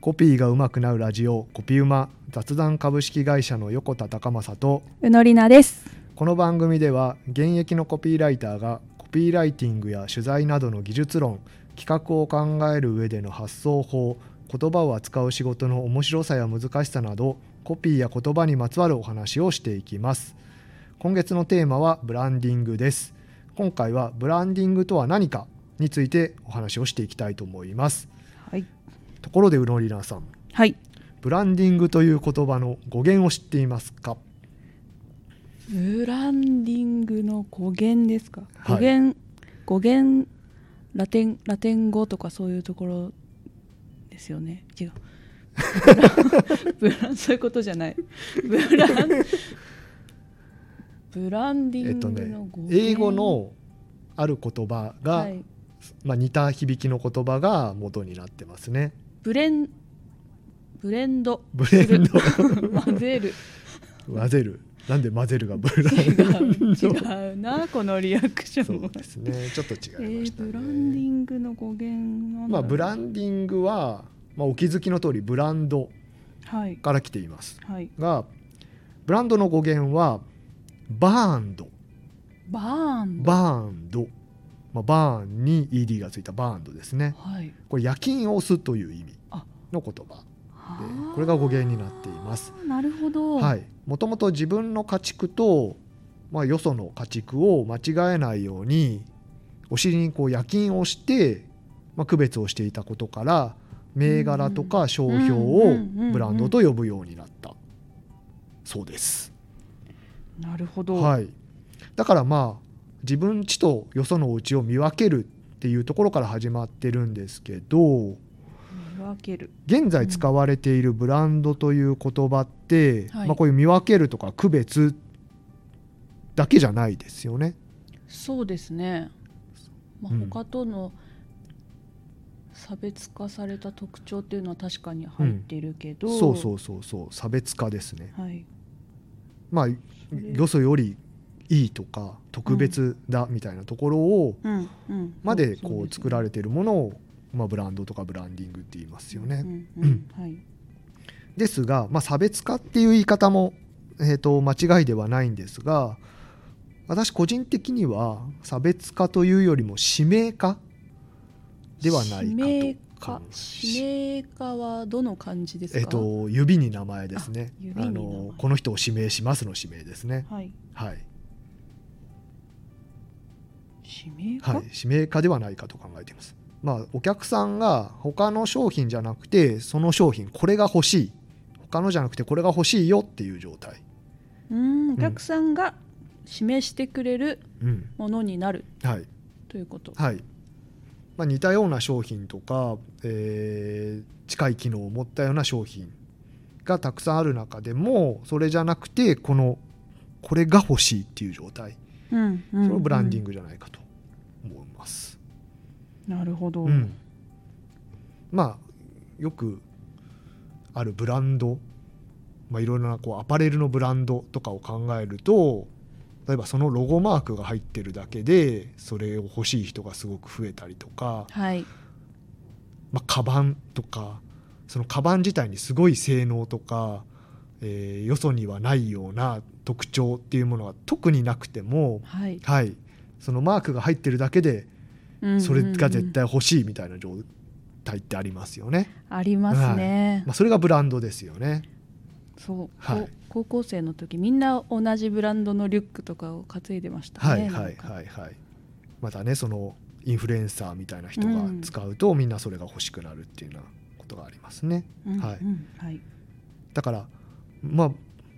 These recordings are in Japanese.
コピーが上手くなるラジオコピウマ雑談株式会社の横田隆正とうのりなです。この番組では現役のコピーライターがコピーライティングや取材などの技術論企画を考える上での発想法言葉を扱う仕事の面白さや難しさなどコピーや言葉にまつわるお話をしていきます。今月のテーマはブランディングです。今回はブランディングとは何かについてお話をしていきたいと思います。はいところでうのりなさん。はい。ブランディングという言葉の語源を知っていますか？ブランディングの語源ですか？はい。語源、語源ラテンラテン語とかそういうところですよね。違う。ブラン そういうことじゃない。ブランブランディンえっとねグの語源、英語のある言葉が、はい、まあ、似た響きの言葉が元になってますねブレンブレンド。ブレンド。混ぜる。混ぜる。なんで混ぜるがブラ違ンド？う違うなこのリアクションは。そうですね。ちょっとえ違いましたー、ブランデね、ィングの語源なんだろう。まあ、ブランディングは、まあ、お気づきの通りブランドはい。から来ています。はい。がブランドの語源はバーンド。バーンド。バーンド、まあ、バーンに ED がついたバーンドですね。はい。これ夜勤を押すという意味あの言葉はであ。これが語源になっています。なるほど。はい。もともと自分の家畜と、まあ、よその家畜を間違えないようにお尻にこう夜勤をして、まあ、区別をしていたことから銘柄とか商標うん。をブランドと呼ぶようになった。そうです。なるほど。はい、だからまあ自分家とよそのお家を見分けるっていうところから始まってるんですけど見分ける。現在使われているブランドという言葉って、はい。まあ、こういう見分けるとか区別だけじゃないですよね。そうですね、まあうん。他との差別化された特徴っていうのは確かに入ってるけど、そうそうそうそう。差別化ですね。はい。まあれ。よそよりいいとか特別だみたいなところをまでこう作られているものを、まあ、ブランドとかブランディングって言いますよね。ですが、まあ、差別化っていう言い方も、えー、と間違いではないんですが私個人的には差別化というよりも指名化ではない指名かと化指名化はどの漢字ですか、えっと指に名前ですねあ指に名前のこの人を指名しますの指名ですねはいはい、指名化、はい、指名化ではないかと考えています。まあお客さんが他の商品じゃなくてその商品これが欲しい。他のじゃなくてこれが欲しいよっていう状態。うんお客さんが指名してくれるうん。ものになるはい。ということ、はい。まあ、似たような商品とか、えー近い機能を持ったような商品がたくさんある中でもそれじゃなくてこのこれが欲しいっていう状態。うんうんそれをブランディング、グじゃないかと思います。なるほど、うん。まあよくあるブランド、まあ、いろいろなこうアパレルのブランドとかを考えると例えばそのロゴマークが入ってるだけでそれを欲しい人がすごく増えたりとか、はい。まあ、カバンとかそのカバン自体にすごい性能とか、えーよそにはないような特徴っていうものが特になくても、はい、はい、そのマークが入ってるだけでそれが絶対欲しいみたいな状態ってありますよね。ありますね、まあ、それがブランドですよね。そう、はい。こ高校生の時みんな同じブランドのリュックとかを担いでましたねはいはいはいはい。またねそのインフルエンサーみたいな人が使うと、みんなそれが欲しくなるっていうようなことがありますね。うんはい。うんはい。だからまあ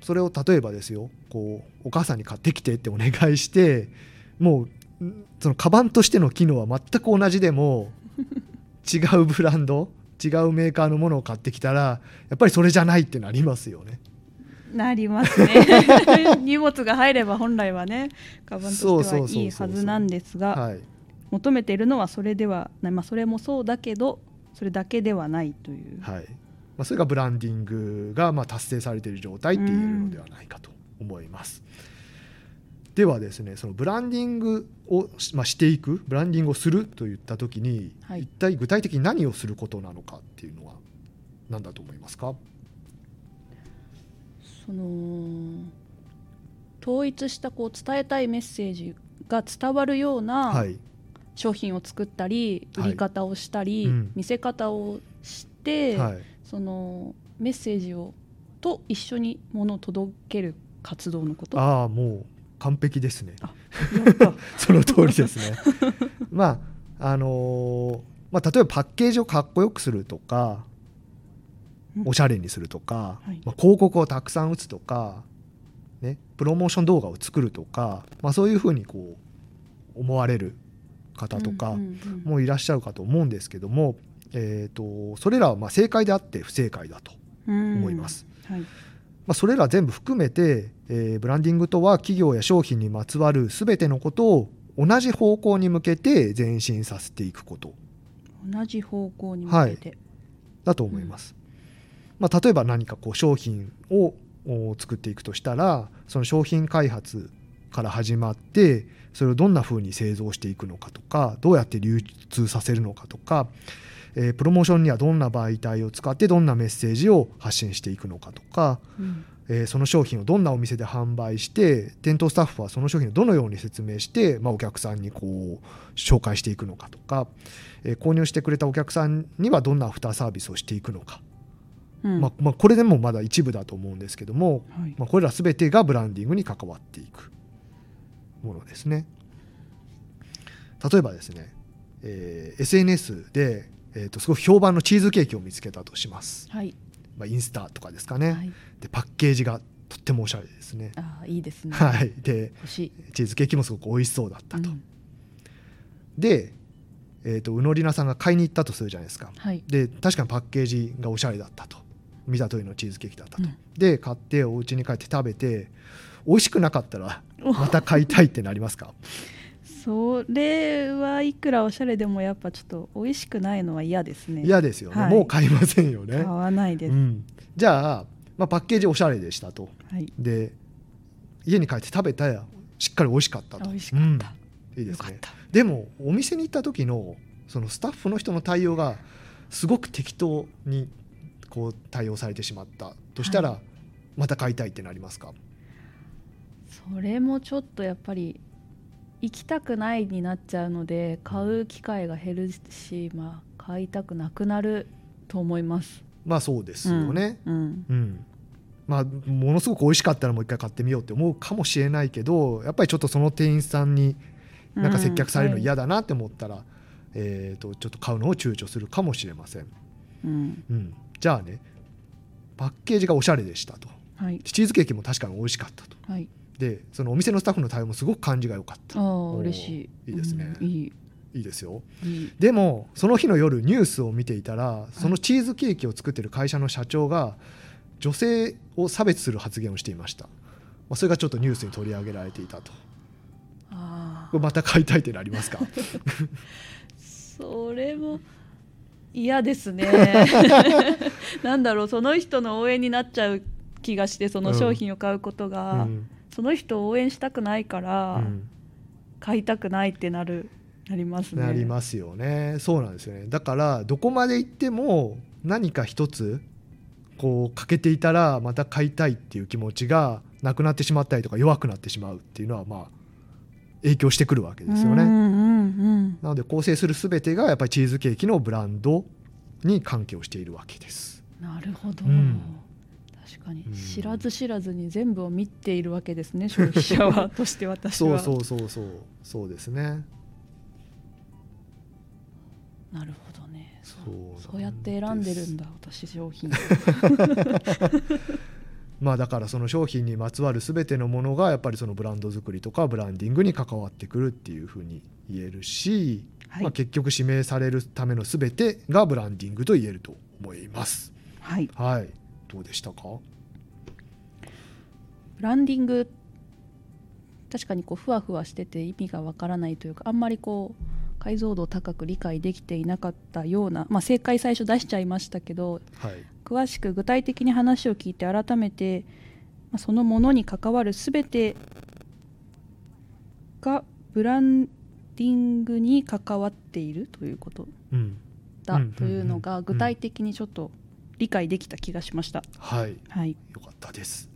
それを例えばですよ。こうお母さんに買ってきてってお願いしてもうんそのカバンとしての機能は全く同じでも 違うブランド違うメーカーのものを買ってきたらやっぱりそれじゃないってなりますよね。なりますね。荷物が入れば本来はねカバンとしてはいいはずなんですがはい、求めているのはそれではない、まあ、それもそうだけどそれだけではないという、はい。まあ、それがブランディングがまあ達成されている状態って言えるのではないかと思います。ではですねそのブランディングを、まあ、していくブランディングをするといった時に、はい。一体具体的に何をすることなのかっていうのは何だと思いますか？その統一したこう伝えたいメッセージが伝わるようなはい。商品を作ったり、はい。売り方をしたり、うん。見せ方をして、はい。そのメッセージをと一緒にものを届ける活動のこと。ああもう完璧ですね。その通りですね。まああのーまあ、例えばパッケージをかっこよくするとかうん。おしゃれにするとか、はい。まあ、広告をたくさん打つとか、ね、プロモーション動画を作るとか、まあ、そういうふうにこう思われる方とかうんうんうんもいらっしゃるかと思うんですけども、えー、とそれらはまあ正解であって不正解だと思います。はいまあ、それら全部含めて、えーブランディングとは企業や商品にまつわる全てのことを同じ方向に向けて前進させていくこと。同じ方向に向けて、だと思います。まあ、例えば何かこう商品をお作っていくとしたらその商品開発から始まってそれをどんな風に製造していくのかとかどうやって流通させるのかとか、えープロモーションにはどんな媒体を使ってどんなメッセージを発信していくのかとか、うん。えーその商品をどんなお店で販売して店頭スタッフはその商品をどのように説明して、まあ、お客さんにこう紹介していくのかとか、えー購入してくれたお客さんにはどんなアフターサービスをしていくのか、うん。まあまあ、これでもまだ一部だと思うんですけども、はい。まあ、これら全てがブランディングに関わっていくものですね。例えばですね、えー SNS で、えー、とすごく評判のチーズケーキを見つけたとします、はい。まあ、インスタとかですかね、はい、でパッケージがとってもおしゃれですね、ああいいですね、はい、でチーズケーキもすごく美味しそうだったと、うん。で、えー、とうのりなさんが買いに行ったとするじゃないですか。はい。で確かにパッケージがおしゃれだったと。見た通りのチーズケーキだったと、うん。で買ってお家に帰って食べて美味しくなかったらまた買いたいってなりますか？それはいくらおしゃれでもやっぱちょっと美味しくないのは嫌ですね。嫌ですよね、はい。もう買いませんよね。買、わないです、うん、じゃあ、まあ、パッケージおしゃれでしたと。はい。で家に帰って食べたらしっかり美味しかったと。美味しかった、うん。いいですね。でもお店に行った時のそのスタッフの人の対応がすごく適当にこう対応されてしまったとしたら、はまた買いたいってなりますか？それもちょっとやっぱり行きたくないになっちゃうので買う機会が減るし、まあ、買いたくなくなると思います。まあそうですよね、うんうん。まあものすごく美味しかったらもう一回買ってみようって思うかもしれないけどやっぱりちょっとその店員さんになんか接客されるの嫌だなって思ったら、えー、とちょっと買うのを躊躇するかもしれません、うん。うん、じゃあねパッケージがおしゃれでしたと。はい。チーズケーキも確かに美味しかったと。はいでそのお店のスタッフの対応もすごく感じが良かった。嬉しい。いいですね。うんいい。いいですよ。いい。でもその日の夜ニュースを見ていたらそのチーズケーキを作ってる会社の社長が女性を差別する発言をしていました、まあ、それがちょっとニュースに取り上げられていたと。あこれまた買いたいってなりますか？それも嫌ですね。なんだろうその人の応援になっちゃう気がしてその商品を買うことが、うんその人を応援したくないから、うん。買いたくないってなるなりますね。なりますよね。そうなんですよね。だからどこまで行っても何か一つこう欠けていたらまた買いたいっていう気持ちがなくなってしまったりとか弱くなってしまうっていうのはまあ影響してくるわけですよね。うんうんうんなので構成する全てがやっぱりチーズケーキのブランドに関係をしているわけです。なるほど、うん確かに。うん。知らず知らずに全部を見ているわけですね 消費者はとして私は。そうそうそうそう。そうですね。なるほどね。そうそうそうやって選んでるんだ私商品 まあだからその商品にまつわる全てのものがやっぱりそのブランド作りとかブランディングに関わってくるっていうふうに言えるし、はい。まあ、結局指名されるための全てがブランディングと言えると思います。はい。はい、どうでしたか？ブランディング確かにこうふわふわしてて意味がわからないというかあんまりこう解像度高く理解できていなかったような、まあ、正解最初出しちゃいましたけどはい、詳しく具体的に話を聞いて改めて、まあ、そのものに関わる全てがブランディングに関わっているということうん、だうんというのが具体的にちょっと理解できた気がしました。はい。はい。よかったです。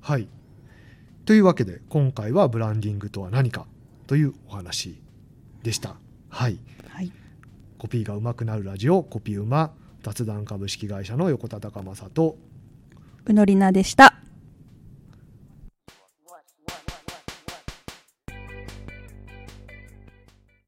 はい。というわけで今回はブランディングとは何かというお話でした。はい。はい。コピーが上手くなるラジオコピーうま雑談株式会社の横田隆正とうのりなでした